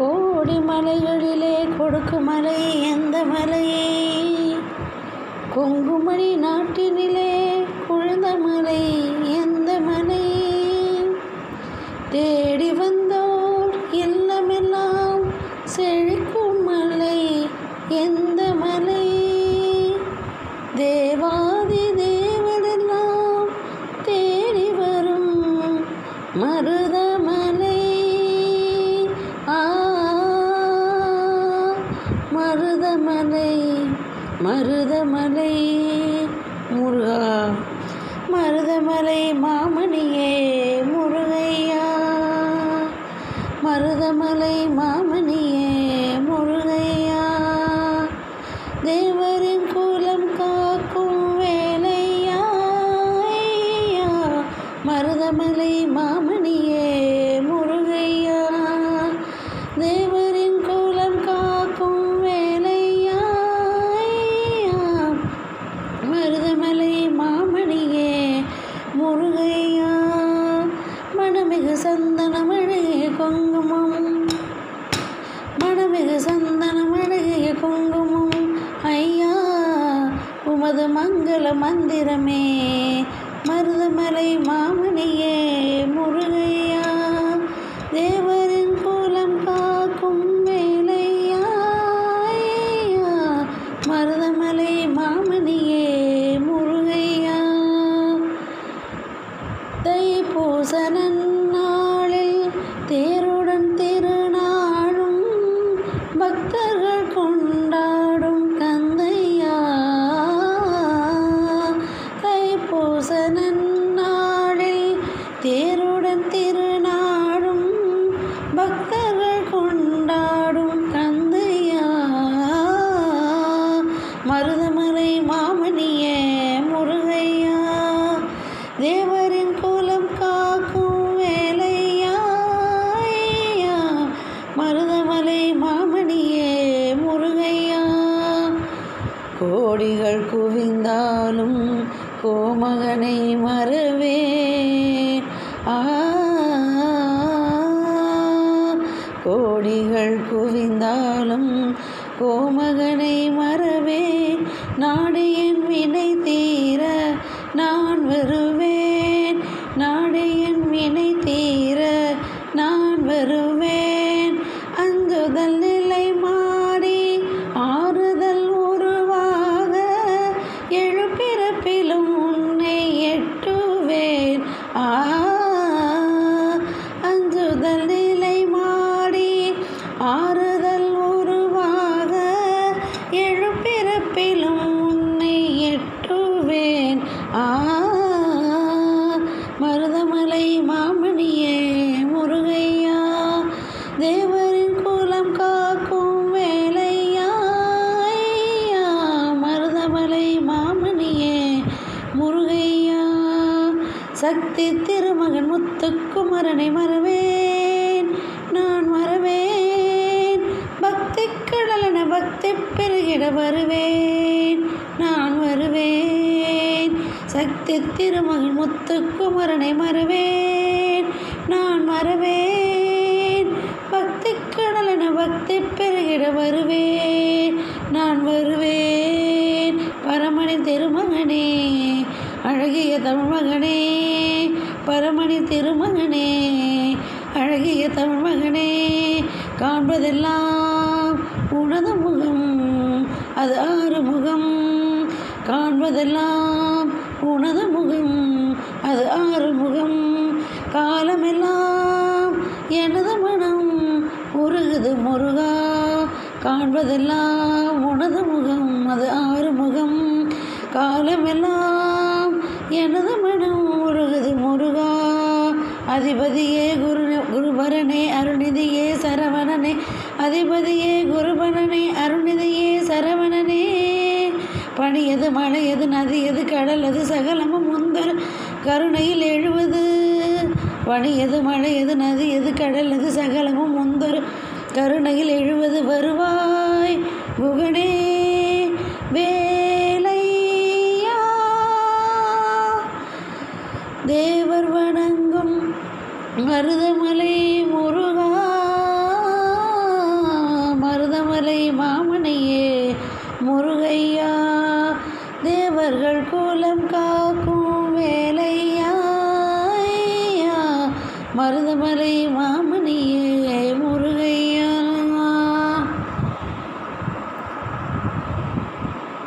கோடி மலைகளிலே கொடுக்கு மலை எந்த மலையே? கொங்குமணி நாட்டினிலே குழந்த மலை மலை மருதமலை முருகா. மருதமலை மாமணியே முருகையா. மருதமலை மாமணியே முருகையா. தேவரின் கூலம் காக்கும் வேலையா மருதமலை மாம முருகையா மனமிகு சந்தனம் அழகிய குங்குமம். மனமிகு சந்தனம் அழகிய குங்குமம். ஐயா உமது மங்கள மந்திரமே மருதமலை மாமணியே முருகையா தேவரின் தைப்பூச நன்னாளில் தேருடன் திருநாளும் பக்தர்கள் கொண்டாடும் கந்தையா? தைப்பூச நன்னாளில் தேருடன் திருநாளும் பக்தர்கள் கொண்டாடும் கந்தையா? மருதமலை மாமணிய முருகையா தேவரின் குலம் கோடிகள் குவிந்தாலும் கோமகனை மறவே ஆ கோடிகள் குவிந்தாலும் கோமகனை மறவே நாடு என் வினை தீர நான் வருவேன். மருதமலை மாமணியே முருகையா தேவரின் குலம் காக்கும் வேலையா மருதமலை மாமணியே முருகையா சக்தி திருமகன் முத்துக்குமரனை மறவேன் நான் மறவேன் பக்தி கடலென பக்தி பெருகிட வருவேன். சக்தி திருமகன் முத்துக்குமரனை மறவேன். நான் மறவேன். பக்தி கடலென பக்தி பெருகிட வருவேன். நான் வருவேன். பரமணி திருமகனே அழகிய தமிழ்மகனே பரமணி திருமகனே அழகிய தமிழ்மகனே காண்பதெல்லாம் உனது முகம் அது ஆறு முகம். காண்பதெல்லாம் உனது முகம் அது ஆறு முகம். காலமெல்லாம் எனது மனம் உருகுது முருகா. காண்பதெல்லாம் உனது முகம் அது ஆறு முகம். காலமெல்லாம் எனது மனம் உருகுது முருகா. அதிபதியே குரு குருபரனே அருணிதியே சரவணனே. அதிபதியே குருபரனே அருணிதியே சரவணனே. பனி எது மலை எது நதி எது கடல் அது சகலமும் முந்தர் கருணையில் எழுவது. பனி எது மலை எது நதி எது கடல் அது சகலமும் முந்தர் கருணையில் எழுவது. வருவாய் குகனே வேலையா? தேவர் வணங்கும் மருதமலை மருதமலை மாமணியே